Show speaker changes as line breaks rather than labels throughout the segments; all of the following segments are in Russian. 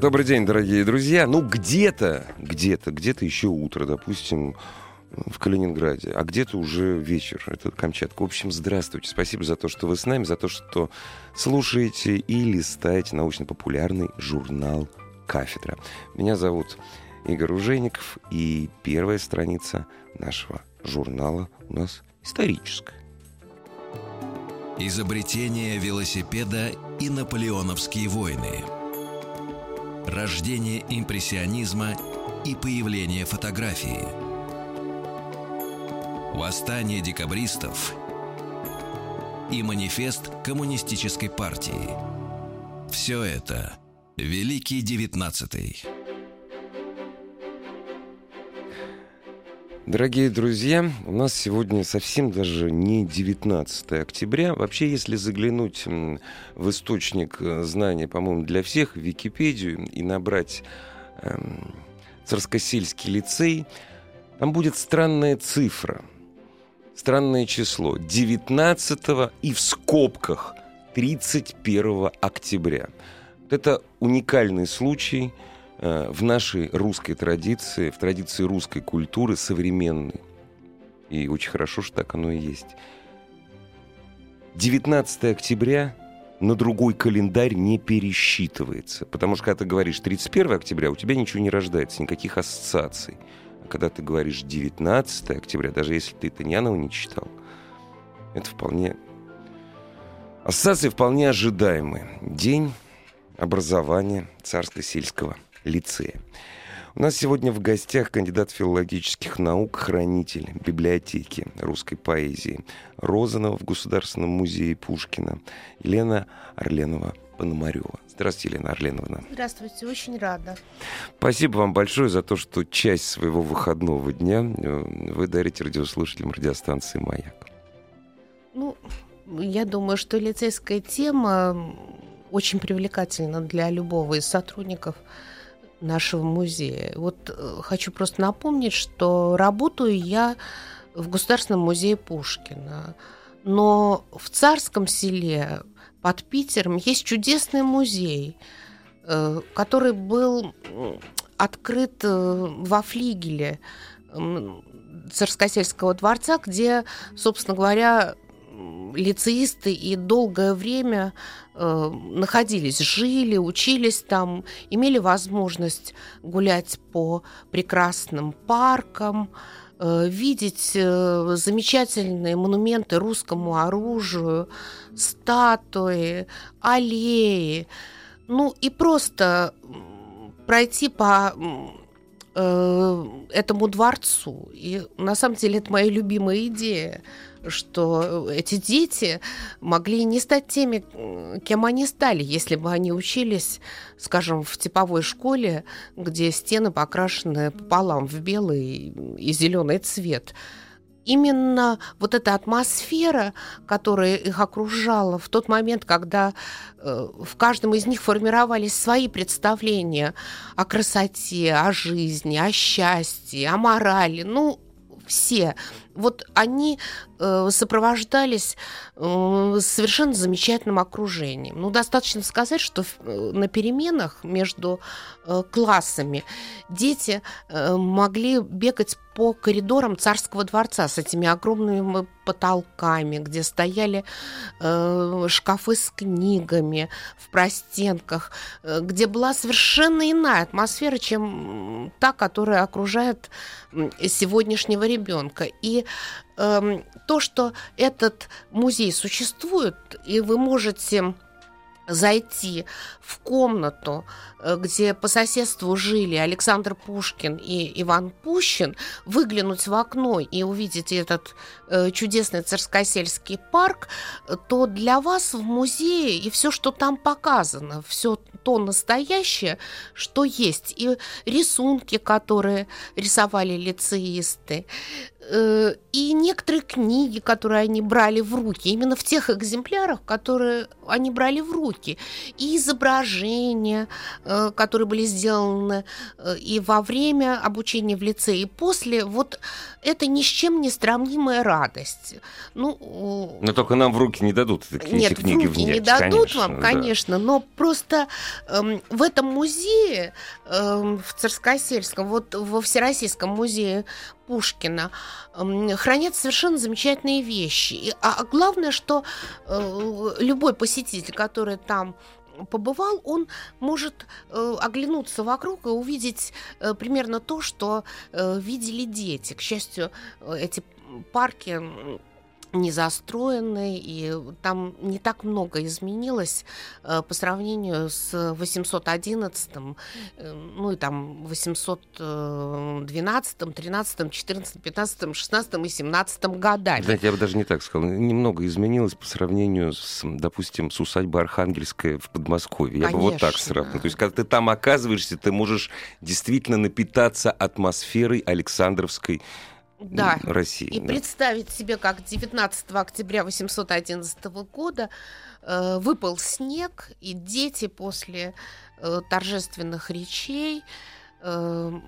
Добрый день, дорогие друзья. Ну, где-то, где-то, где-то еще утро, допустим, в Калининграде, а где-то уже вечер, это Камчатка. В общем, здравствуйте, спасибо за то, что вы с нами, за то, что слушаете и листаете научно-популярный журнал «Кафедра». Меня зовут Игорь Ужеников, и первая страница нашего журнала у нас историческая.
Изобретение велосипеда и наполеоновские войны – рождение импрессионизма и появление фотографии, восстание декабристов и манифест коммунистической партии. Все это Великий Девятнадцатый.
Дорогие друзья, у нас сегодня совсем даже не 19 октября. Вообще, если заглянуть в источник э, знаний, по-моему, для всех, в Википедию, и набрать эм, Царскосельский лицей, там будет странная цифра, странное число. 19 и в скобках 31 октября. Это уникальный случай – в нашей русской традиции, в традиции русской культуры современной. И очень хорошо, что так оно и есть. 19 октября на другой календарь не пересчитывается. Потому что когда ты говоришь 31 октября, у тебя ничего не рождается, никаких ассоциаций. А когда ты говоришь 19 октября, даже если ты Таньянова не читал, это вполне... Ассоциации вполне ожидаемые. День образования царско-сельского лицея. У нас сегодня в гостях кандидат филологических наук, хранитель библиотеки русской поэзии Розанова в Государственном музее Пушкина Елена Орленова Пономарева. Здравствуйте, Елена Орленовна.
Здравствуйте, очень рада.
Спасибо вам большое за то, что часть своего выходного дня э, вы дарите радиослушателям радиостанции «Маяк».
Ну, я думаю, что лицейская тема очень привлекательна для любого из сотрудников нашего музея. Вот э, хочу просто напомнить, что работаю я в Государственном музее Пушкина. Но в Царском селе под Питером есть чудесный музей, э, который был открыт э, во флигеле Царскосельского дворца, где, собственно говоря, лицеисты и долгое время э, находились, жили, учились там, имели возможность гулять по прекрасным паркам, э, видеть э, замечательные монументы русскому оружию, статуи, аллеи, ну и просто пройти по э, этому дворцу. И на самом деле это моя любимая идея что эти дети могли не стать теми, кем они стали, если бы они учились, скажем, в типовой школе, где стены покрашены пополам в белый и зеленый цвет. Именно вот эта атмосфера, которая их окружала в тот момент, когда э, в каждом из них формировались свои представления о красоте, о жизни, о счастье, о морали, ну, все вот они э, сопровождались э, совершенно замечательным окружением. Ну, достаточно сказать, что э, на переменах между классами дети могли бегать по коридорам царского дворца с этими огромными потолками, где стояли э, шкафы с книгами в простенках, э, где была совершенно иная атмосфера, чем та, которая окружает сегодняшнего ребенка. И э, то, что этот музей существует, и вы можете зайти в комнату, э, где по соседству жили Александр Пушкин и Иван Пущин, выглянуть в окно и увидеть этот э, чудесный царскосельский парк, то для вас в музее и все, что там показано, все то настоящее, что есть. И рисунки, которые рисовали лицеисты, и некоторые книги, которые они брали в руки, именно в тех экземплярах, которые они брали в руки, и изображения, э, которые были сделаны э, и во время обучения в лицее, и после, вот это ни с чем не сравнимая радость.
Ну, но только нам в руки не дадут
эти Нет, книги в руки внять, не дадут конечно, вам, конечно, да. но просто эм, в этом музее, эм, в Царскосельском, вот во Всероссийском музее Пушкина хранятся совершенно замечательные вещи. И, а главное, что э, любой посетитель, который там побывал, он может э, оглянуться вокруг и увидеть э, примерно то, что видели дети. К счастью, эти парки не застроены, и там не так много изменилось э, по сравнению с 811, э, ну и там 812, 13, 14, 15, 16 и 17 годами.
Знаете, я бы даже не так сказал. Немного изменилось по сравнению с, допустим, с усадьбой Архангельская в Подмосковье. Я Конечно. бы вот так сравнил. То есть, когда ты там оказываешься, ты можешь действительно напитаться атмосферой Александровской да. России.
И да. представить себе, как 19 октября 811 года э, выпал снег, и дети после э, торжественных речей э,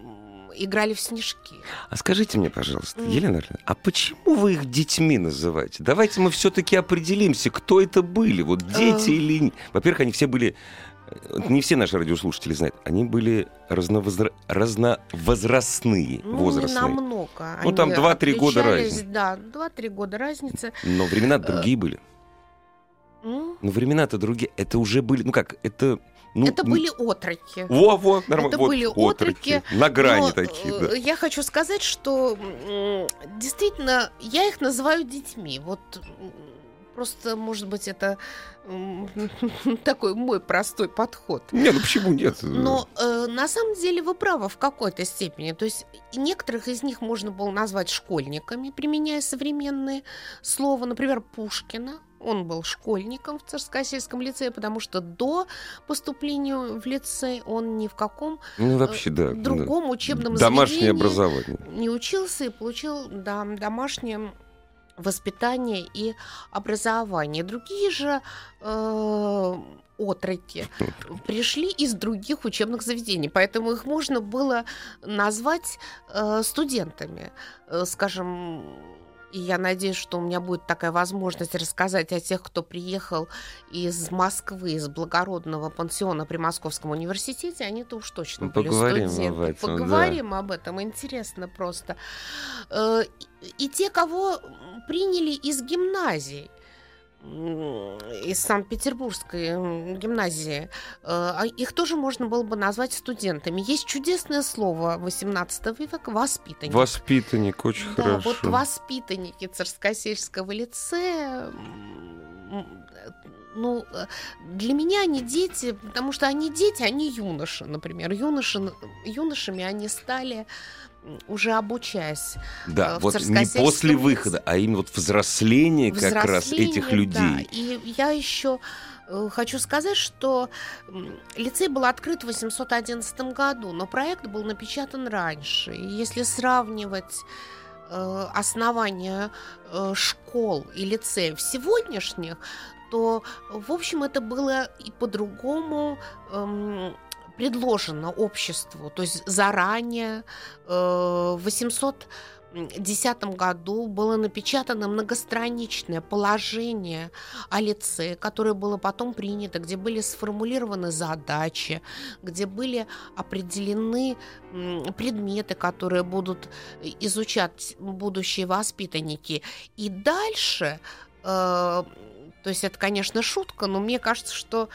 играли в снежки.
А скажите мне, пожалуйста, mm. Елена Ильина, а почему вы их детьми называете? Давайте мы все-таки определимся, кто это были, вот дети uh... или... Во-первых, они все были не все наши радиослушатели знают, они были разновозра... разновозрастные.
Ну, возрастные. не намного.
Ну, там 2-3 года разницы.
Да, 2-3 года разницы.
Но времена другие были. Но времена-то другие. Это уже были, ну как, это... Ну,
это были отроки.
Во, во, нормально.
Это вот, были отроки. отроки.
На грани но, такие, да.
Я хочу сказать, что действительно я их называю детьми. Вот Просто, может быть, это такой мой простой подход.
Не, ну почему нет?
Но э, на самом деле вы правы в какой-то степени. То есть некоторых из них можно было назвать школьниками, применяя современные слова. Например, Пушкина. Он был школьником в Царскосельском лицее, потому что до поступления в лицей он ни в каком
ну, вообще, да,
другом
да.
учебном
Домашнее образование.
не учился и получил да, домашнее воспитание и образование. Другие же э, отроки пришли из других учебных заведений, поэтому их можно было назвать э, студентами. Э, скажем, и я надеюсь, что у меня будет такая возможность рассказать о тех, кто приехал из Москвы, из благородного пансиона при Московском университете. Они-то уж точно
Мы были поговорим
студенты.
Об этом,
поговорим
да.
об этом. Интересно просто. Э, и те, кого приняли из гимназий из Санкт-Петербургской гимназии, э, а их тоже можно было бы назвать студентами. Есть чудесное слово 18 века «воспитанник».
Воспитанник, очень
да,
хорошо.
вот воспитанники Царскосельского лицея ну, для меня они дети, потому что они дети, они юноши, например. Юноши, юношами они стали уже обучаясь.
Да, э, вот не после выхода, а именно вот взросление, взросление как раз этих людей. Да.
И я еще э, хочу сказать, что лицей был открыт в 811 году, но проект был напечатан раньше. И если сравнивать э, основания школ и лицеев сегодняшних, то, в общем, это было и по-другому эм, предложено обществу, то есть заранее э, в 810 году было напечатано многостраничное положение о лице, которое было потом принято, где были сформулированы задачи, где были определены предметы, которые будут изучать будущие воспитанники. И дальше то есть это, конечно, шутка, но мне кажется, что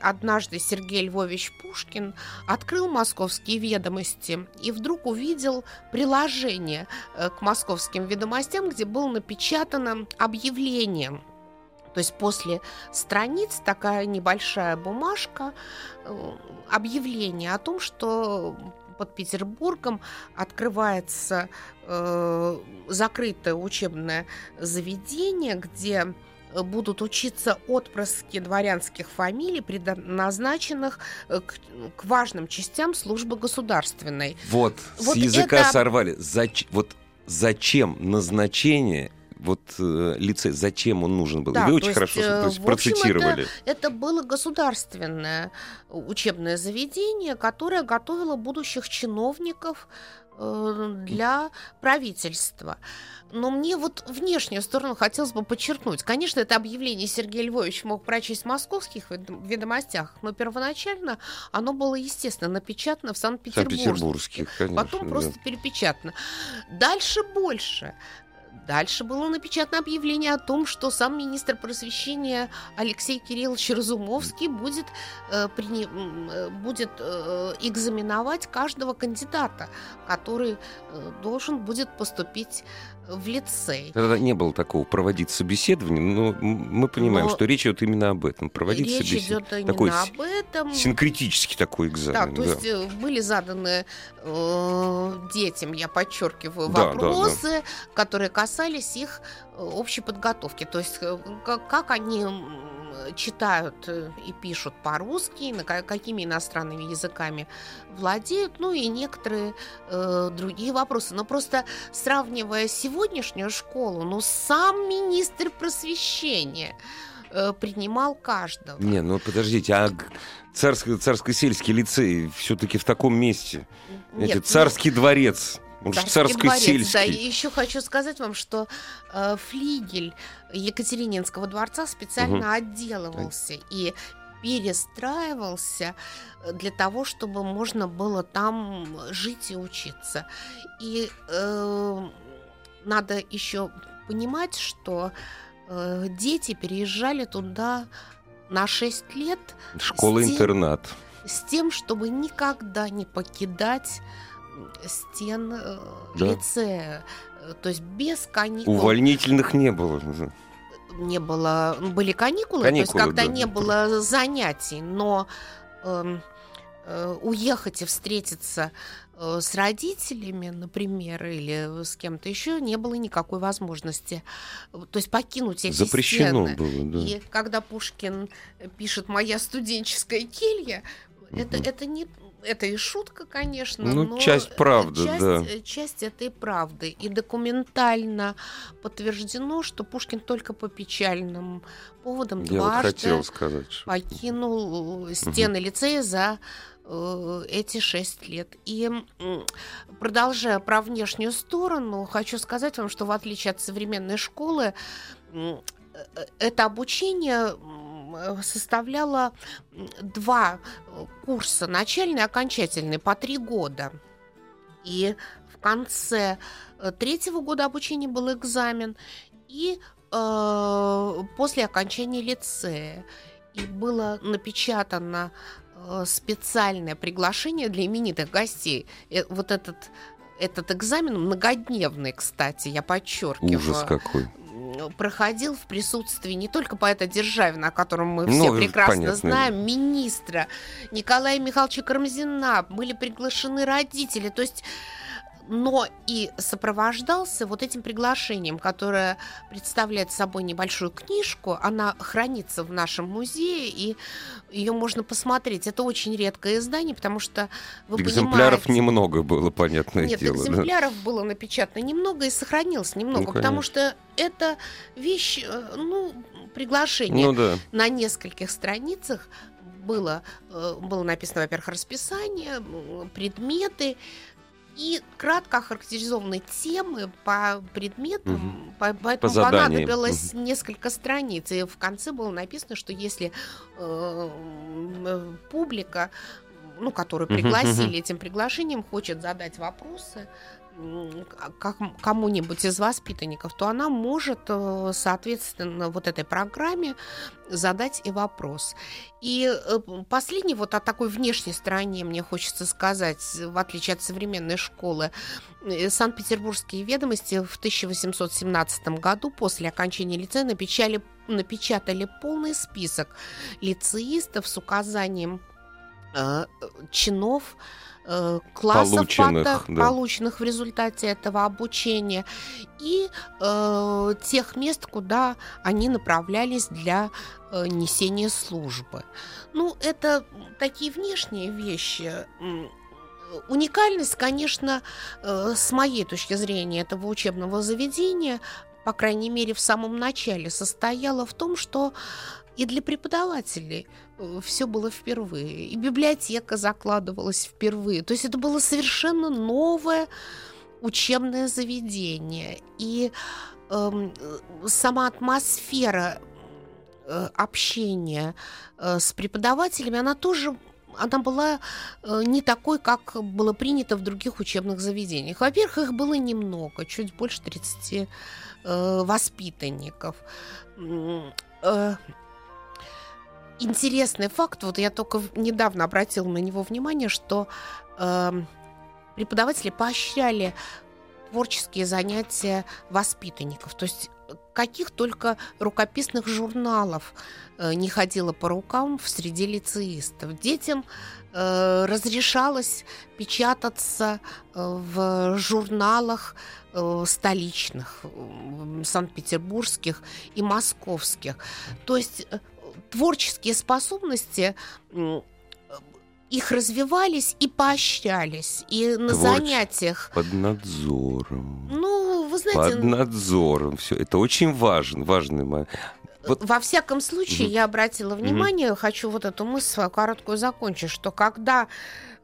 однажды Сергей Львович Пушкин открыл московские ведомости и вдруг увидел приложение э, к московским ведомостям, где было напечатано объявление. То есть после страниц такая небольшая бумажка, э, объявление о том, что под Петербургом открывается э, закрытое учебное заведение, где э, будут учиться отпрыски дворянских фамилий, предназначенных э, к, к важным частям службы государственной.
Вот,
Вот
с языка
это-
сорвали. Зач- вот зачем назначение вот э, лицей, зачем он нужен был?
Да,
Вы очень
есть,
хорошо
э,
то есть,
в общем,
процитировали.
Это было государственное учебное заведение, которое готовило будущих чиновников э, для правительства. Но мне вот внешнюю сторону хотелось бы подчеркнуть. Конечно, это объявление Сергей Львович мог прочесть в московских ведом- ведомостях, но первоначально оно было, естественно, напечатано в Санкт-Петербурге.
Санкт-Петербургских, конечно.
Потом
да.
просто перепечатано. Дальше больше. Дальше было напечатано объявление о том, что сам министр просвещения Алексей Кириллович Разумовский будет, э, м, э, будет э, экзаменовать каждого кандидата, который э, должен будет поступить в лицей.
Тогда не было такого проводить собеседование, но мы понимаем,
Но
что речь идет именно об этом. Проводить
Речь
собеседование.
идет именно
Такой
об этом.
Синкретический такой
Да,
экзамен.
то
да.
есть э, были заданы э, детям, я подчеркиваю,
Да, да, да.
вопросы, которые касались их э, общей подготовки. То есть э, как, они читают э, и пишут по-русски, какими иностранными языками владеют, ну и некоторые э, другие вопросы. Но просто сравнивая сегодняшнюю школу, ну сам министр просвещения э, принимал каждого.
Не, ну подождите, а царско-сельский лицей все-таки в таком месте?
Нет, ну,
царский дворец. Он же
Царский дворец,
царско-сельский.
Да, и еще хочу сказать вам, что э, флигель Екатерининского дворца специально отделывался и перестраивался э, для того, чтобы можно было там жить и учиться. И э, надо еще понимать, что э, дети переезжали туда на 6 лет
Школа-интернат.
с тем, чтобы никогда не покидать стен э,
Да.
лицея. Э, То есть без каникул
Увольнительных не было.
не было, были каникулы,
Каникулы,
то есть когда
да.
не было занятий, но эм, э, уехать и встретиться э, с родителями, например, или с кем-то еще не было никакой возможности. То есть покинуть эти
Запрещено
стены.
было, да.
И когда Пушкин пишет «Моя студенческая келья», это,
Мгм.
это не это и шутка, конечно,
Ну,
но
часть правды,
часть,
да.
э, часть этой правды. И документально подтверждено, что Пушкин только по печальным поводам
Я вот
дважды
хотел сказать. что-
покинул э, стены лицея за э, эти шесть лет. И продолжая про внешнюю сторону, хочу сказать вам, что в отличие от современной школы, это обучение э, составляло м, два э, курса, начальный и окончательный, по три года. И в конце э, третьего года обучения был экзамен, и э, после окончания лицея. И было напечатано специальное приглашение для именитых гостей. Вот этот, этот экзамен многодневный, кстати, я подчеркиваю.
Ужас какой.
Проходил в присутствии не только поэта Державина, о котором мы
Ну,
все
э,
прекрасно
понятно.
знаем, министра Николая Михайловича Карамзина, были приглашены родители, то есть но и сопровождался вот этим приглашением, которое представляет собой небольшую книжку. Она хранится в нашем музее, и ее можно посмотреть. Это очень редкое издание, потому что вы
Экземпляров
понимаете,
немного было, понятное
нет,
дело. да.
экземпляров было напечатано немного и сохранилось немного,
Ну,
потому что это вещь, э, ну, приглашение
Ну да.
на нескольких страницах было, э, было написано, во-первых, расписание, предметы и кратко охарактеризованы темы по предметам, по- поэтому
заданиям.
понадобилось несколько страниц. И в конце было написано, что если э, м, э, публика, ну, которую пригласили
мгм.
этим приглашением, хочет задать вопросы как кому-нибудь из воспитанников, то она может, э, соответственно, вот этой программе задать и вопрос. И э, последний вот о такой внешней стороне мне хочется сказать, в отличие от современной школы, э, Санкт-Петербургские ведомости в 1817 году после окончания лицея напечатали, напечатали полный список лицеистов с указанием э, чинов э, классов,
Полученных,
пата-
да.
полученных в результате этого обучения, и э, тех мест, куда они направлялись для э, несения службы. Ну, это такие внешние вещи. Уникальность, конечно, э, с моей точки зрения этого учебного заведения, по крайней мере, в самом начале, состояла в том, что и для преподавателей все было впервые, и библиотека закладывалась впервые. То есть это было совершенно новое учебное заведение. И эм, э, сама атмосфера э, общения э, с преподавателями, она тоже она была э, не такой, как было принято в других учебных заведениях. Во-первых, их было немного, чуть больше 30 э, воспитанников. Э, Интересный факт, вот я только недавно обратила на него внимание, что эм, преподаватели поощряли творческие занятия воспитанников. То есть э, каких только рукописных журналов э, не ходило по рукам в среде лицеистов. Детям э, разрешалось печататься э, в журналах э, столичных, м, санкт-петербургских и московских. То есть э, творческие способности их развивались и поощрялись. И на
Творче-
занятиях
Под надзором.
ну, вы знаете,
Под надзором. Все. Это очень важен, важный момент. Вот-
во всяком случае,
Мгм.
я обратила внимание, хочу вот эту мысль свою короткую закончить, что когда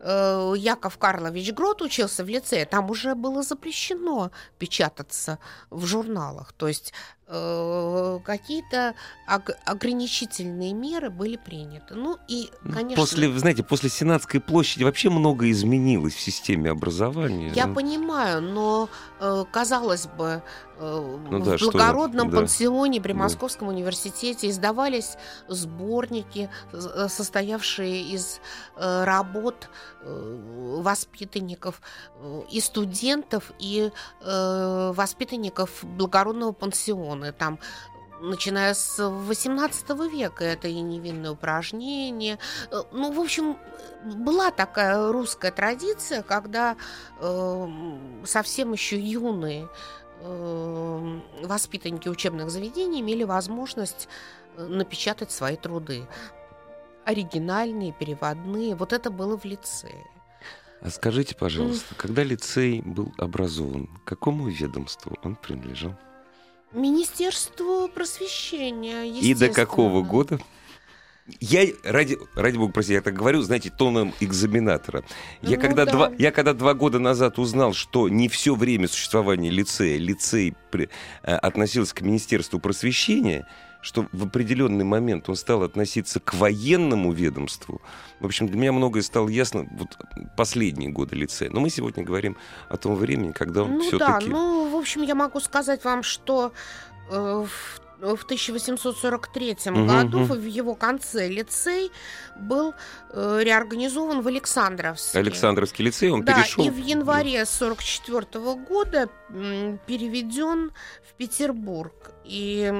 э, Яков Карлович Грот учился в лицее, там уже было запрещено печататься в журналах. То есть какие-то ог- ограничительные меры были приняты. Ну и, конечно...
После, знаете, после Сенатской площади вообще многое изменилось в системе образования.
Я понимаю, но э, казалось бы, э,
Ну
в
да, что-
благородном
да.
пансионе при
Да.
Московском университете издавались сборники, э, состоявшие из э, работ э, воспитанников э, и студентов, и э, воспитанников благородного пансиона. Там начиная с 18 века это и невинное упражнение. Э, Ну, в общем, была такая русская традиция, когда э, совсем еще юные э, воспитанники учебных заведений имели возможность э, напечатать свои труды. Оригинальные, переводные. Вот это было в лицее.
А скажите, пожалуйста, когда лицей был образован, к какому ведомству он принадлежал?
Министерство просвещения,
И до какого года? Я, ради, ради бога, простите, я так говорю, знаете, тоном экзаменатора. Я,
Ну
когда
да.
два, я когда два года назад узнал, что не все время существования лицея лицей при- э, относился к Министерству просвещения, что в определенный момент он стал относиться к военному ведомству. В общем, для меня многое стало ясно вот последние годы лицея. Но мы сегодня говорим о том времени, когда он
Ну да,
все-таки...
ну, в общем, я могу сказать вам, что э, в в 1843
Мгм,
году
мгм.
в его конце лицей был э, реорганизован в Александровске.
Александровский лицей, он
да,
перешел...
и в январе 44 года м, переведен в Петербург. И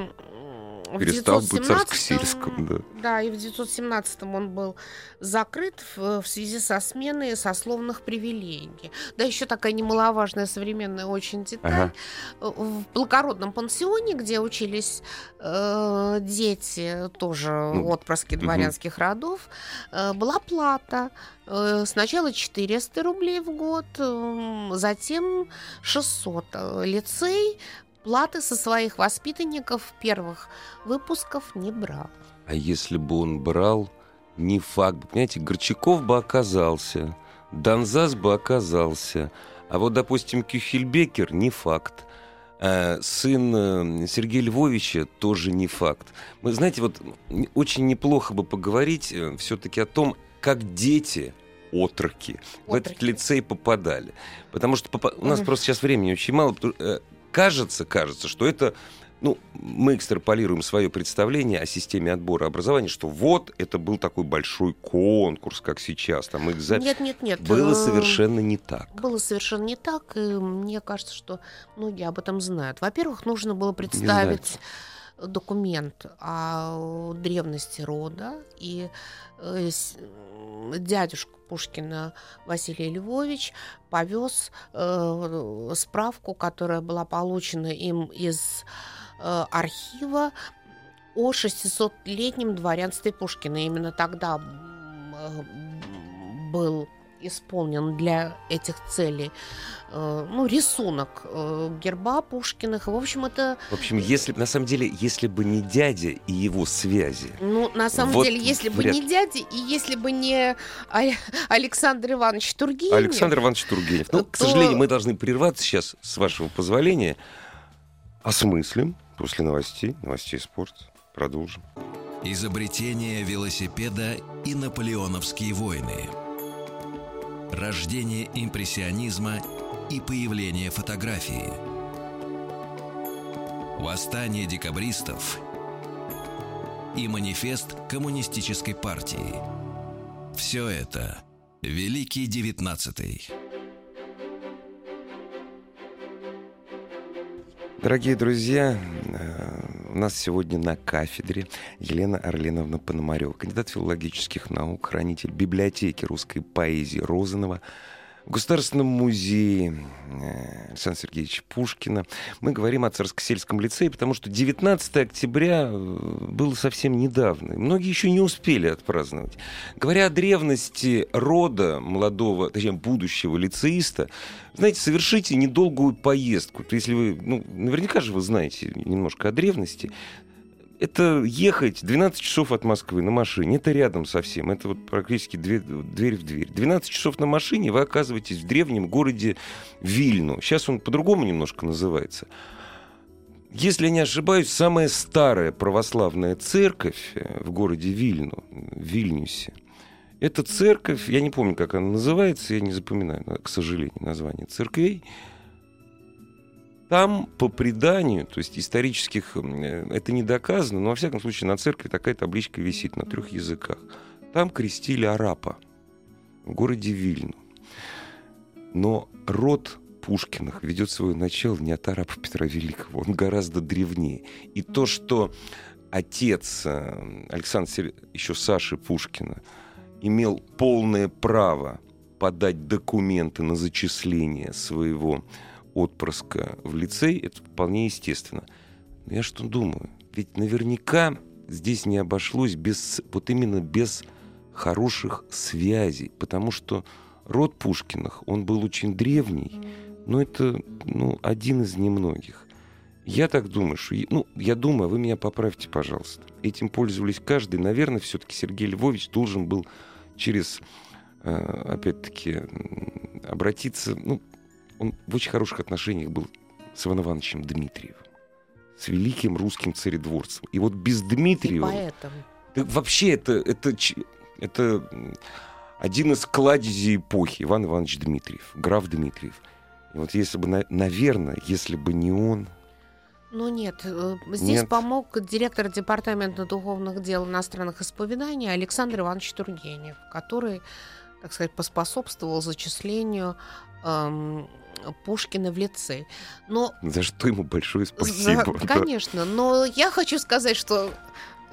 Перестал быть
917
царско-сельском, да.
Да, и в 917 он был закрыт в, в связи со сменой сословных привилегий. Да, еще такая немаловажная современная очень деталь.
Ага.
В благородном пансионе, где учились э, дети, тоже
Ну,
отпрыски
мгм.
дворянских родов, э, была плата. Э, сначала 400 рублей в год, затем 600. Э, Лицей платы со своих воспитанников первых выпусков не брал.
А если бы он брал, не факт. Понимаете, Горчаков бы оказался, Донзас бы оказался, а вот, допустим, Кюхельбекер не факт. А сын э, Сергея Львовича тоже не факт. Мы, знаете, вот очень неплохо бы поговорить все-таки о том, как дети отроки в этот
Отроки.
лицей попадали. Потому что попа- у нас просто сейчас времени очень мало. потому- э, Кажется, кажется, что это ну, мы экстраполируем свое представление о системе отбора образования, что вот это был такой большой конкурс, как сейчас, там экзамен.
Нет, нет, нет.
Было
э,
совершенно не так.
Было совершенно не так, и мне кажется, что многие об этом знают. Во-первых, нужно было представить документ о древности рода, и э, дядюшка Пушкина Василий Львович повез э, справку, которая была получена им из э, архива о 600-летнем дворянстве Пушкина. Именно тогда был исполнен для этих целей э, ну, рисунок э, герба Пушкиных. В общем, это...
В общем, если на самом деле, если бы не дядя и его связи...
Ну, на самом
вот
деле, если
вряд...
бы не дядя и если бы не Александр Иванович Тургенев...
Александр Иванович Тургенев. Ну, то... к сожалению, мы должны прерваться сейчас, с вашего позволения. Осмыслим после новостей, новостей спорта. Продолжим.
Изобретение велосипеда и наполеоновские войны – рождение импрессионизма и появление фотографии, восстание декабристов и манифест коммунистической партии. Все это Великий Девятнадцатый.
Дорогие друзья, э, у нас сегодня на кафедре Елена Орленовна Пономарева, кандидат филологических наук, хранитель библиотеки русской поэзии Розанова, в Государственном музее э, Александра Сергеевича Пушкина. Мы говорим о Царско-сельском лицее, потому что 19 октября э, было совсем недавно. Многие еще не успели отпраздновать. Говоря о древности рода молодого, точнее, будущего лицеиста, знаете, совершите недолгую поездку. То если вы, ну, наверняка же вы знаете немножко о древности, это ехать 12 часов от Москвы на машине, это рядом совсем, это вот практически дверь, в дверь. 12 часов на машине вы оказываетесь в древнем городе Вильну. Сейчас он по-другому немножко называется. Если я не ошибаюсь, самая старая православная церковь э, в городе Вильну, Вильнюсе, это церковь, я не помню, как она называется, я не запоминаю, к сожалению, название церквей, там, по преданию, то есть исторических, э, это не доказано, но во всяком случае на церкви такая табличка висит на трех языках. Там крестили арапа в городе Вильну. Но род Пушкиных ведет свое начало не от арапа Петра Великого, он гораздо древнее. И то, что отец э, Александр еще Саши Пушкина имел полное право подать документы на зачисление своего отпрыска в лицей, это вполне естественно. Но я что думаю? Ведь наверняка здесь не обошлось без, вот именно без хороших связей, потому что род Пушкиных, он был очень древний, но это ну, один из немногих. Я так думаю, что... Ну, я думаю, вы меня поправьте, пожалуйста. Этим пользовались каждый. Наверное, все-таки Сергей Львович должен был через, э, опять-таки, обратиться... Ну, он в очень хороших отношениях был с Иваном Ивановичем Дмитриевым, с великим русским царедворцем. И вот без Дмитриева...
И поэтому.
Да, вообще это, это, это один из кладезей эпохи, Иван Иванович Дмитриев, граф Дмитриев. И вот если бы, наверное, если бы не он,
ну нет, э, здесь нет. помог директор департамента духовных дел иностранных исповеданий Александр Иванович Тургенев, который, так сказать, поспособствовал зачислению эм, Пушкина в лице. Но...
За что ему большое спасибо.
За... Конечно, но я хочу сказать, что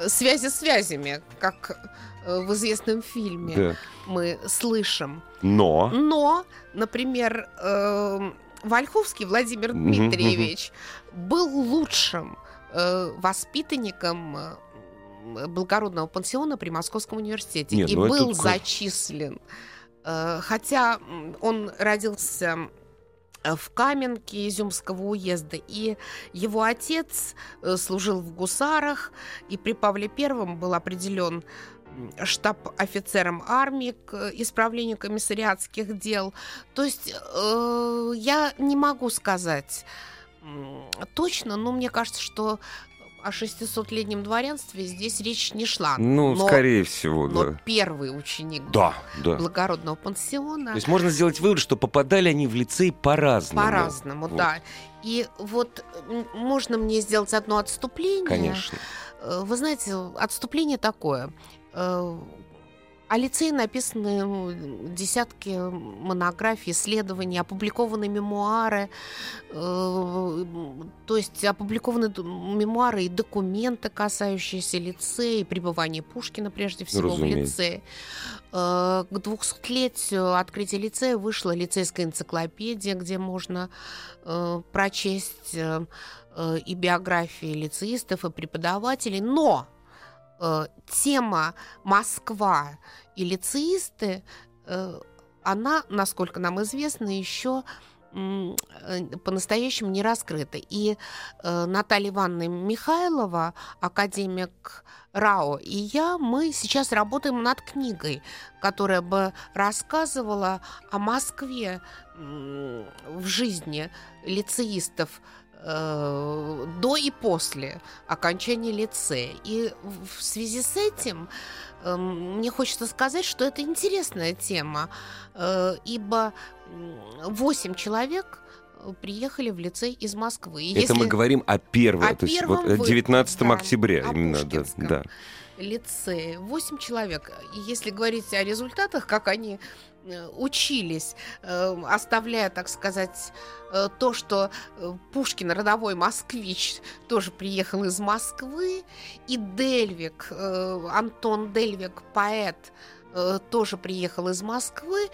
связи связями, как э, в известном фильме да. мы слышим.
Но.
Но, например, э, Вольховский Владимир Дмитриевич был лучшим э, воспитанником э, благородного пансиона при Московском университете Нет, и ну был зачислен. Э, хотя он родился в Каменке Изюмского уезда. И его отец э, служил в гусарах, и при Павле Первом был определен штаб-офицером армии к исправлению комиссариатских дел. То есть э, я не могу сказать точно, но мне кажется, что о 600-летнем дворянстве здесь речь не шла.
Ну, но, скорее всего,
но
да.
первый ученик
да, да.
благородного пансиона.
То есть можно сделать вывод, что попадали они в лицей по-разному.
По-разному, вот. да. И вот можно мне сделать одно отступление.
Конечно.
Э, вы знаете, отступление такое. О лицее написаны десятки монографий, исследований, опубликованы мемуары, э, то есть опубликованы мемуары и документы, касающиеся лицея, пребывания Пушкина прежде всего Разумеется. в лицее. Э, к двухсотлетию открытия лицея вышла лицейская энциклопедия, где можно э, прочесть э, э и биографии лицеистов, и преподавателей, но э, тема Москва и лицеисты, э, она, насколько нам известно, еще э, по-настоящему не раскрыта. И Наталья Ивановна Михайлова, академик РАО, и я, мы сейчас работаем над книгой, которая бы рассказывала о Москве в жизни лицеистов э, до и после окончания лицея. И в связи с этим э, мне хочется сказать, что это интересная тема, э, ибо 8 человек приехали в лицей из Москвы.
Это Если... мы говорим о первом, о то есть вот 19 да, октября именно, да, да.
Лицее. 8 человек. И если говорить о результатах, как они Э, учились, э, оставляя, так сказать, э, то, что Пушкин, родовой москвич, тоже приехал из Москвы, и Дельвик, Антон Дельвик, поэт, тоже приехал из Москвы,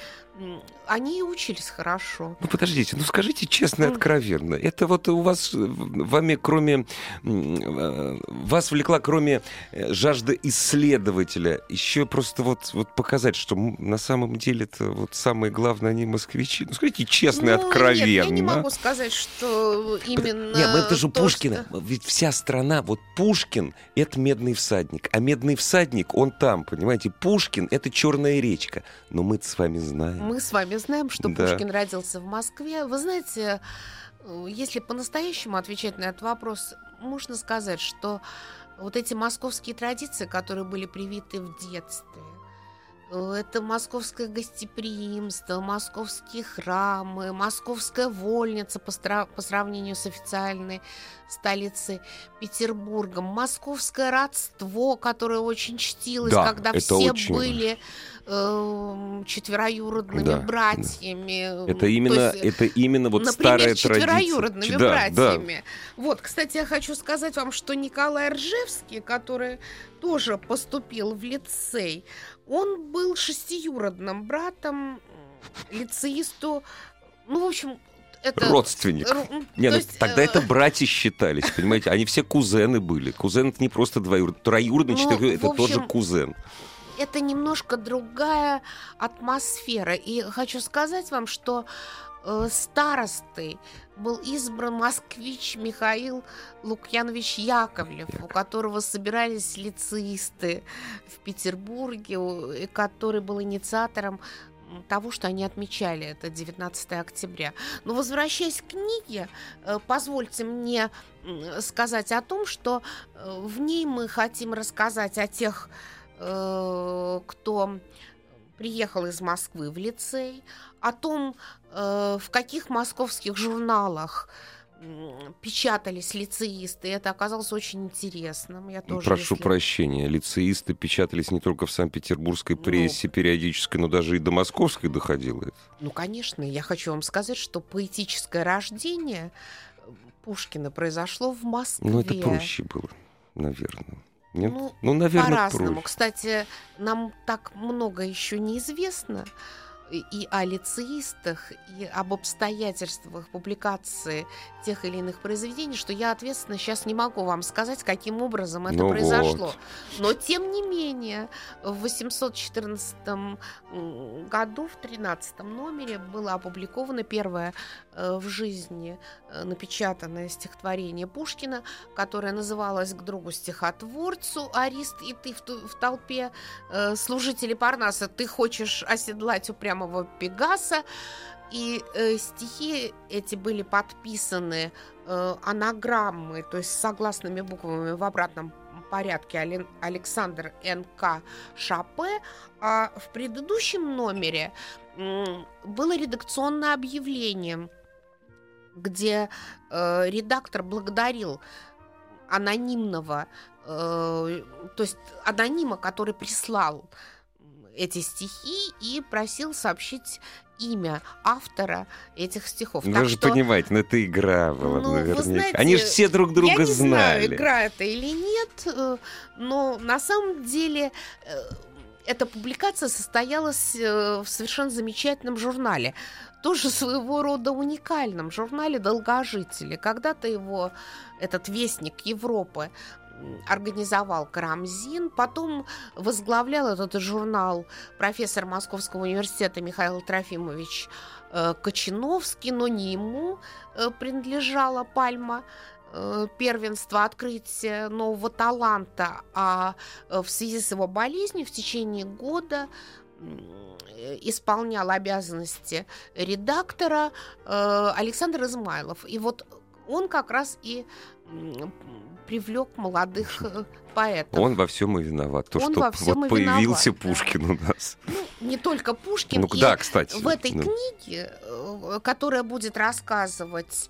они учились хорошо.
Ну подождите, ну скажите честно и откровенно, это вот у вас вами кроме вас влекла кроме жажды исследователя еще просто вот вот показать, что на самом деле это вот самое главное они москвичи. Ну скажите честно и ну, откровенно. Нет, я
не могу сказать, что именно.
Нет, это же то, Пушкина. Что... Ведь вся страна, вот Пушкин это медный всадник, а медный всадник он там, понимаете? Пушкин это черная речка, но мы с вами знаем
мы с вами знаем, что да. Пушкин родился в Москве. Вы знаете, э, если по-настоящему отвечать на этот вопрос, можно сказать, что вот эти московские традиции, которые были привиты в детстве, это московское гостеприимство, московские храмы, московская вольница по, по сравнению с официальной столицей Петербургом, московское родство, которое очень чтилось, да, когда все очень... были э, четвероюродными да, братьями.
Это именно, есть, это именно вот например, старая
четвероюродными
традиция.
братьями. Да. Вот, кстати, я хочу сказать вам, что Николай Ржевский, который тоже поступил в лицей, он был шестиюродным братом лицеисту ну, в общем, это...
Родственник. Р... Не, ну, есть, тогда э... это братья считались, понимаете? Они все кузены были. Кузен это не просто двоюродный. Троюродный, ну, четырехюродный, это общем, тоже кузен
это немножко другая атмосфера. И хочу сказать вам, что старостой был избран москвич Михаил Лукьянович Яковлев, у которого собирались лицеисты в Петербурге, который был инициатором того, что они отмечали, это 19 октября. Но возвращаясь к книге, э, позвольте мне сказать о том, что э, в ней мы хотим рассказать о тех Э, кто приехал из Москвы в лицей, о том, э, в каких московских журналах печатались лицеисты. Это оказалось очень интересным. Я тоже,
Прошу
если...
прощения, лицеисты печатались не только в Санкт-Петербургской ну, прессе ну, периодической, но даже и до московской доходило это.
Ну, конечно. Я хочу вам сказать, что поэтическое рождение Пушкина произошло в Москве.
Ну, это проще было, наверное.
Нет? Ну, ну наверное, по-разному. Кстати, нам так много еще неизвестно и о лицеистах, и об обстоятельствах публикации тех или иных произведений, что я ответственно сейчас не могу вам сказать, каким образом это ну произошло. Вот. Но, тем не менее, в 814 году, в 13 номере, было опубликовано первое в жизни э, напечатанное стихотворение Пушкина, которое называлось «К другу стихотворцу Арист и ты в, в толпе э, служители Парнаса, ты хочешь оседлать упрямого Пегаса». И э, стихи эти были подписаны э, анаграммы, то есть согласными буквами в обратном порядке Александр Н.К. Шапе, а в предыдущем номере э, было редакционное объявление, где э, редактор благодарил анонимного, э, то есть анонима, который прислал эти стихи и просил сообщить имя автора этих стихов.
Вы
Так
же
что,
понимаете, ну это игра была
Ну,
наверняка.
знаете,
Они же все друг друга
я не
знали.
знаю, игра это или нет, э, но на самом деле э, эта публикация состоялась э, в совершенно замечательном журнале. Тоже своего рода уникальном журнале «Долгожители». Когда-то его, этот вестник Европы, организовал Карамзин, потом возглавлял этот журнал профессор Московского университета Михаил Трофимович э, Кочиновский, но не ему э, принадлежала пальма э, первенства открытия нового таланта, а в связи с его болезнью в течение года исполнял обязанности редактора э, Александр Измайлов. И вот он как раз и привлек молодых э, поэтов.
Он во всем и виноват. То,
Он
что
во всем
вот
и
появился
виноват, да.
Пушкин у нас.
Не только Пушкин.
Ну
и
да, кстати.
в этой
ну.
книге, э, которая будет рассказывать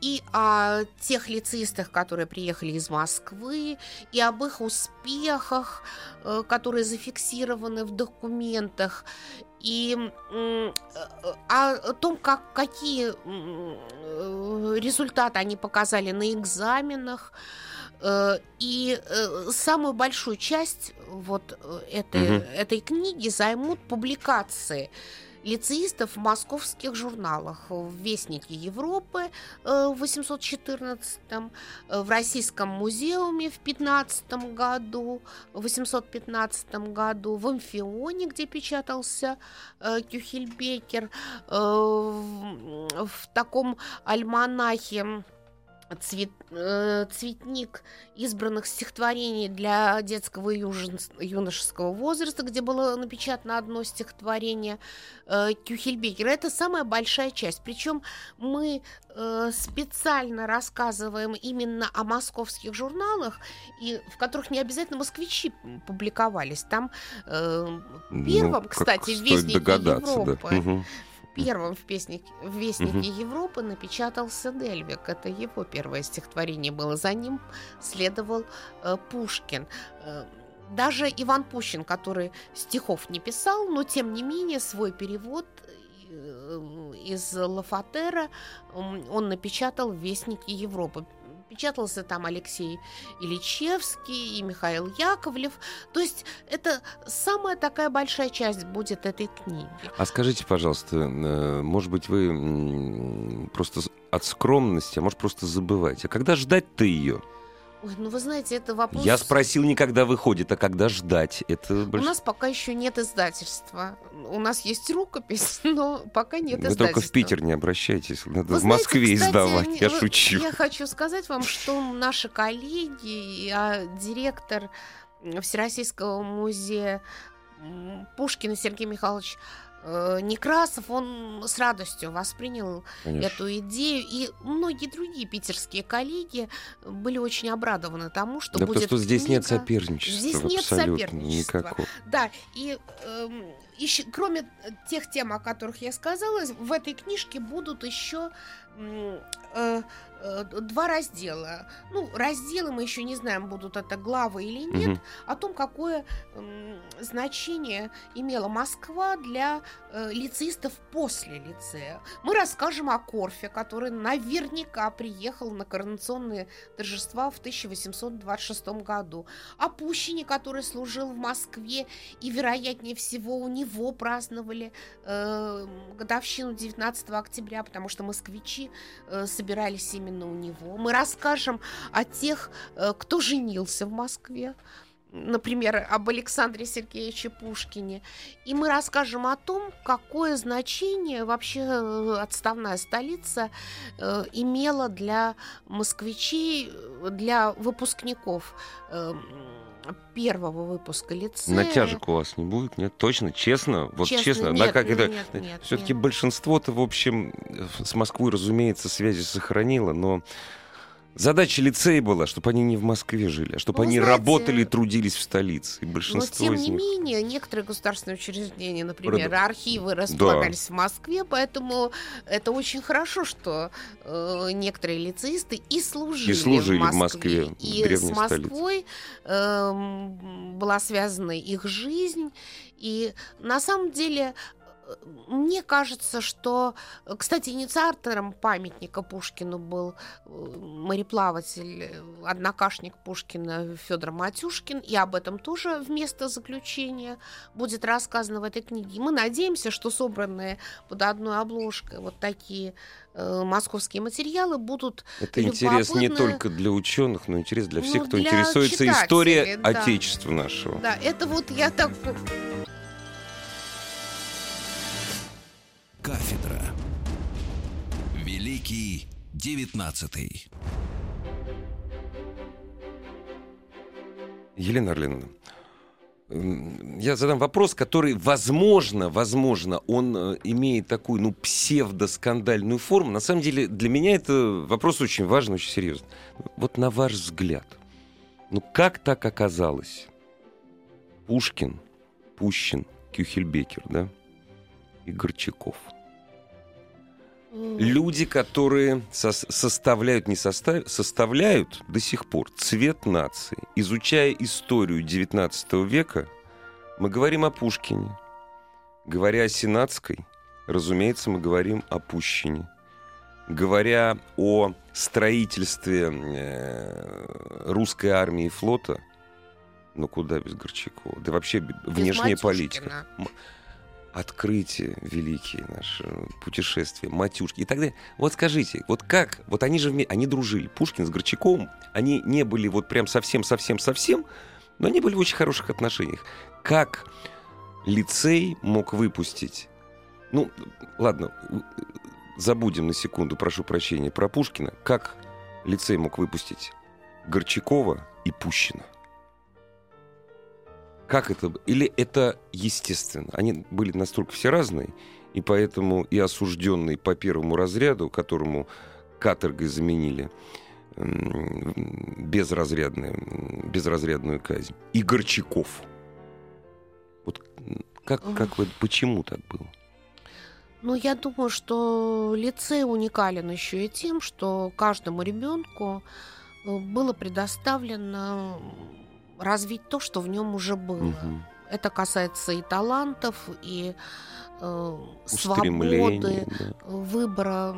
и о тех лицеистах, которые приехали из Москвы, и об их успехах, э, которые зафиксированы в документах, и э, о том, как, какие э, результаты они показали на экзаменах. И самую большую часть вот этой,
Мгм.
этой книги займут публикации лицеистов в московских журналах. В Вестнике Европы э, в 814 э, в Российском музеуме в 15 году, в 815 году, в Амфионе, где печатался э, Кюхельбекер, в таком альманахе цвет, э, цветник избранных стихотворений для детского и южен- юношеского возраста, где было напечатано одно стихотворение э, Кюхельбекера. Это самая большая часть. Причем мы э, специально рассказываем именно о московских журналах, и в которых не обязательно москвичи публиковались. Там э, первым,
Ну,
кстати, в Вестнике
догадаться, да.
Европы
Мгм.
Первым в, песне, в Вестнике Европы напечатался Дельвик. Это его первое стихотворение было. За ним следовал э, Пушкин. Э, даже Иван Пущин, который стихов не писал, но тем не менее свой перевод э, из Лафатера он напечатал в Вестнике Европы. Печатался там Алексей Ильичевский и Михаил Яковлев. То есть это самая такая большая часть будет этой книги.
А скажите, пожалуйста, э, может быть, вы просто от скромности, а может, просто забываете. А когда ждать-то ее?
Ой, ну вы знаете, это вопрос...
Я спросил не когда выходит, а когда ждать. Это
У
больш-
нас пока еще нет издательства. У нас есть рукопись, но пока нет
Вы
издательства.
только в Питер не обращайтесь, надо
Вы
в Москве
знаете, кстати,
издавать. Я
вы-
шучу.
Я хочу сказать вам, что наши коллеги, а, директор Всероссийского музея м, Пушкин Сергей Михайлович Некрасов, он с радостью воспринял
Конечно.
эту идею. И многие другие питерские коллеги были очень обрадованы тому, что
Да
будет
потому что здесь нет
книга.
соперничества.
Здесь нет соперничества.
никакого.
Да, и эм, ещё- кроме тех тем, о которых я сказала, в этой книжке будут еще э, э, два раздела. Ну, разделы мы еще не знаем, будут это главы или нет, о том, какое м, значение имела Москва для э, лицеистов после лицея. Мы расскажем о Корфе, который наверняка приехал на коронационные торжества в 1826 году, о Пущине, который служил в Москве, и, вероятнее всего, у него праздновали э, годовщину 19 октября, потому что москвичи э, собирались именно у него. Мы расскажем о тех, э, кто женился в Москве, например, об Александре Сергеевиче Пушкине. И мы расскажем о том, какое значение вообще э, отставная столица э, имела для москвичей, для выпускников э, первого выпуска лицея.
Натяжек у вас не будет, нет? Точно, честно? Вот честно,
Честно,
да,
нет,
как это?
нет, нет,
Все-таки
нет.
большинство-то, в общем, с Москвой, разумеется, связи сохранило, но Задача лицея была, чтобы они не в Москве жили, а чтобы
Ну,
они
знаете,
работали и трудились в столице. И
Но
большинство
тем
из
не
них...
менее, некоторые государственные учреждения, например,
Рода-
архивы располагались в Москве, поэтому это очень хорошо, что э, некоторые лицеисты и служили,
И служили в
в Москве.
Москве, в
И
древней
с Москвой эм, была связана их жизнь. И на самом деле э, мне кажется, что, кстати, инициатором памятника Пушкину был э, мореплаватель, э, однокашник Пушкина Федор Матюшкин, и об этом тоже вместо заключения будет рассказано в этой книге. И Мы надеемся, что собранные под одной обложкой вот такие э, московские материалы будут
Это интерес не только для ученых, но интерес для всех,
Ну,
кто
для
интересуется историей
да.
Отечества нашего.
Да, это вот я так
Кафедра. Великий девятнадцатый.
Елена Орлиновна, м, я задам вопрос, который, возможно, возможно, он э, имеет такую, ну, псевдоскандальную форму. На самом деле, для меня это вопрос очень важный, очень серьезный. Вот на ваш взгляд, ну, как так оказалось? Пушкин, Пущин, Кюхельбекер, да? И Горчаков. Люди, которые сос- составляют, не состав- составляют до сих пор цвет нации. Изучая историю XIX века, мы говорим о Пушкине. Говоря о Сенатской, разумеется, мы говорим о Пущине. Говоря о строительстве э, русской армии и флота, ну куда без Горчакова? Да вообще
без
внешняя
Матюшкина.
политика открытие великие наши путешествия, матюшки и так далее. Вот скажите, вот как, вот они же вме- они дружили, Пушкин с Горчаковым, они не были вот прям совсем-совсем-совсем, но они были в очень хороших отношениях. Как лицей мог выпустить, ну, ладно, забудем на секунду, прошу прощения, про Пушкина, как лицей мог выпустить Горчакова и Пущина? Как это? Или это естественно? Они были настолько все разные, и поэтому и осужденный по первому разряду, которому каторгой заменили безразрядную, безразрядную казнь, и Горчаков. Вот как, как вы, почему так было?
Ну, я думаю, что лицей уникален еще и тем, что каждому ребенку э, было предоставлено развить то, что в нем уже было.
Мгм.
Это касается и талантов, и э, свободы,
да.
выбора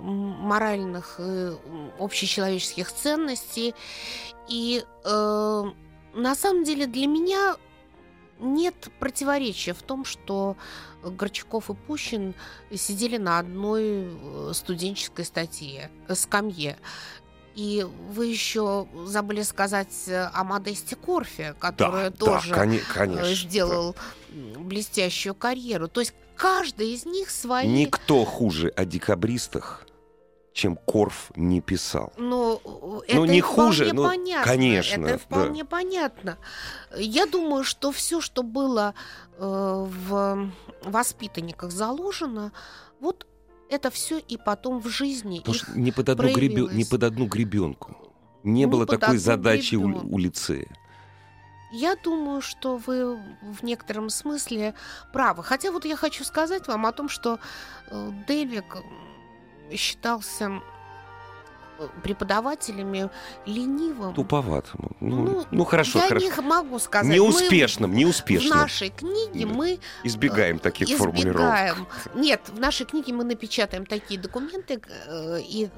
моральных и общечеловеческих ценностей. И э, на самом деле для меня нет противоречия в том, что Горчаков и Пущин сидели на одной э, студенческой статье, э, скамье. И вы еще забыли сказать э, о Модесте Корфе, который
да,
тоже
да,
э,
конечно.
сделал м, блестящую карьеру. То есть каждый из них
да.
свои...
Никто хуже о декабристах, чем Корф не писал.
Но э,
Ну,
это
не
и
хуже,
вполне
ну,
понятно.
конечно,
Это
да.
вполне понятно. Я думаю, что все, что было э, в воспитанниках заложено, вот это все и потом в жизни
Потому что не под одну, гребе- не под одну гребенку. Не
Не
было
под
такой задачи у,
гребенку.
у лицея.
Я думаю, что вы в некотором смысле правы. Хотя вот я хочу сказать вам о том, что э, Дельвик м, считался преподавателями ленивым.
Туповатому. Ну,
Ну,
ну, хорошо,
я
хорошо.
не могу сказать.
Неуспешным,
Мы
неуспешным.
В нашей книге
Да.
мы
Избегаем
э,
таких
избегаем.
формулировок.
Нет, в нашей книге мы напечатаем такие документы, э, и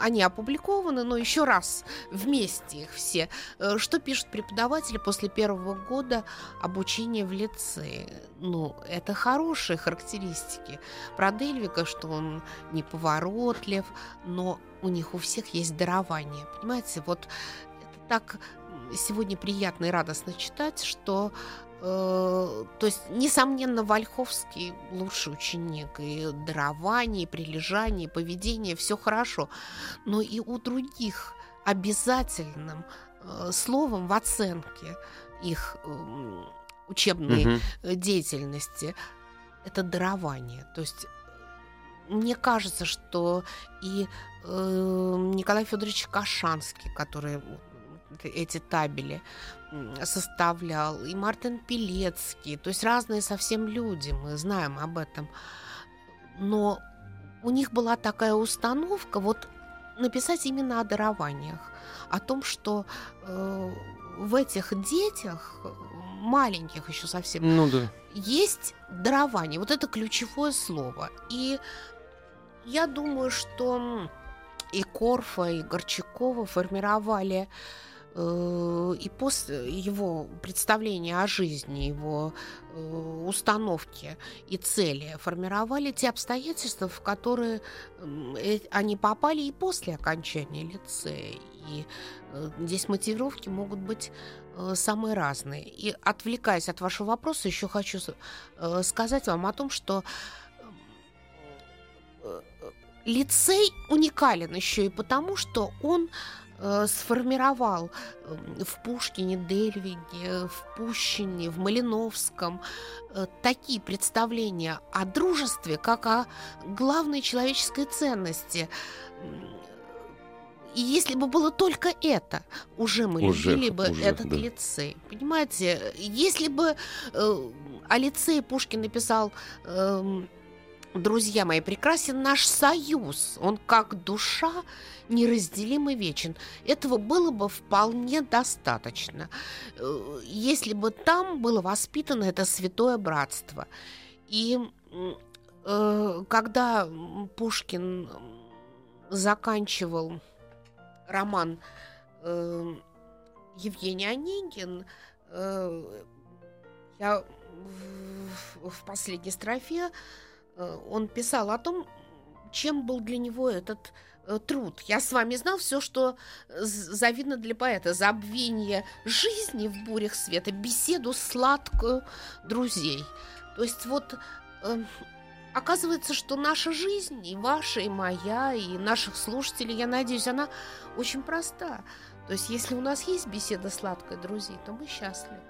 они опубликованы, но еще раз вместе их все. Э, Что пишут преподаватели после первого года обучения в лицее? Ну, это хорошие характеристики. Про Дельвика, что он неповоротлив, но у них у всех есть дарование. Понимаете, вот это так сегодня приятно и радостно читать, что э, то есть, несомненно, Вольховский лучший ученик. И дарование, и прилежание, и поведение, все хорошо. Но и у других обязательным э, словом в оценке их м, учебной
Мгм.
э, деятельности это дарование. То есть мне кажется, что и э, Николай Федорович Кашанский, который эти табели составлял, и Мартин Пелецкий, то есть разные совсем люди, мы знаем об этом. Но у них была такая установка вот написать именно о дарованиях, о том, что э, в этих детях, маленьких еще совсем,
ну, да.
есть дарование. Вот это ключевое слово. И я думаю, что и Корфа, и Горчакова формировали Э, и после его представления о жизни, его э, установки и цели формировали те обстоятельства, в которые э, они попали и после окончания лицея. И здесь мотивировки могут быть самые разные. И отвлекаясь от вашего вопроса, еще хочу сказать вам о том, что лицей уникален еще и потому, что он Э, сформировал эм, в Пушкине, Дельвиге, в Пущине, в Малиновском э, такие представления о дружестве, как о главной человеческой ценности. И если бы было только это, уже мы уже, любили бы уже, этот да. лицей. Понимаете, если бы э, о лицее Пушкин написал э, друзья мои, прекрасен наш союз. Он как душа неразделим и вечен. Этого было бы вполне достаточно, э, если бы там было воспитано это святое братство. И э, когда Пушкин заканчивал роман э, Евгений Онегин, я в последней строфе Э, он писал о том, чем был для него этот э, труд. Я с вами знал все, что завидно для поэта. Забвение жизни в бурях света, беседу сладкую друзей. То есть вот э, оказывается, что наша жизнь, и ваша, и моя, и наших слушателей, я надеюсь, она очень проста. То есть если у нас есть беседа сладкая друзей, то мы счастливы.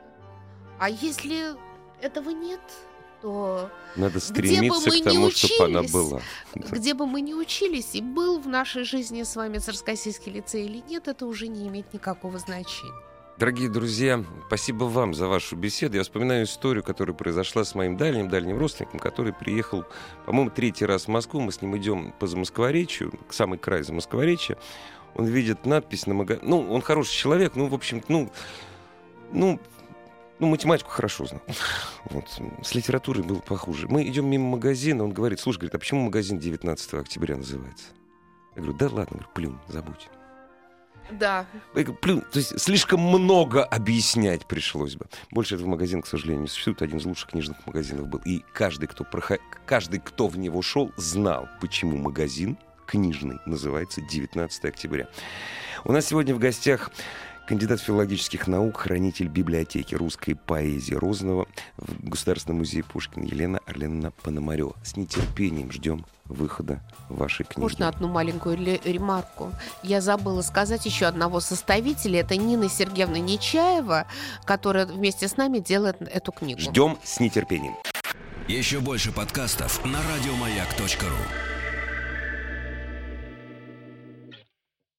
А если этого нет, что
надо стремиться к тому, учились, чтобы она была.
Где бы мы ни учились, и был в нашей жизни с вами Царскосельский лицей или нет, это уже не имеет никакого значения.
Дорогие друзья, спасибо вам за вашу беседу. Я вспоминаю историю, которая произошла с моим дальним-дальним родственником, который приехал, по-моему, третий раз в Москву. Мы с ним идем по Замоскворечью, к самый край Замоскворечья. Он видит надпись на магазине. Ну, он хороший человек, ну, в общем, ну, ну, ну, математику хорошо знал. Вот. С литературой было похуже. Мы идем мимо магазина, он говорит, слушай, говорит, а почему магазин 19 октября называется? Я говорю, да ладно, говорю, плюнь, забудь.
Да.
Плюнь. То есть слишком много объяснять пришлось бы. Больше этого магазина, к сожалению, не существует. Один из лучших книжных магазинов был. И каждый, кто, проход... каждый, кто в него шел, знал, почему магазин книжный называется 19 октября. У нас сегодня в гостях кандидат филологических наук, хранитель библиотеки русской поэзии Розного в Государственном музее Пушкина Елена Орленовна Пономарева. С нетерпением ждем выхода вашей книги.
Можно одну маленькую ремарку? Я забыла сказать еще одного составителя. Это Нина Сергеевна Нечаева, которая вместе с нами делает эту книгу.
Ждем с нетерпением.
Еще больше подкастов на радиомаяк.ру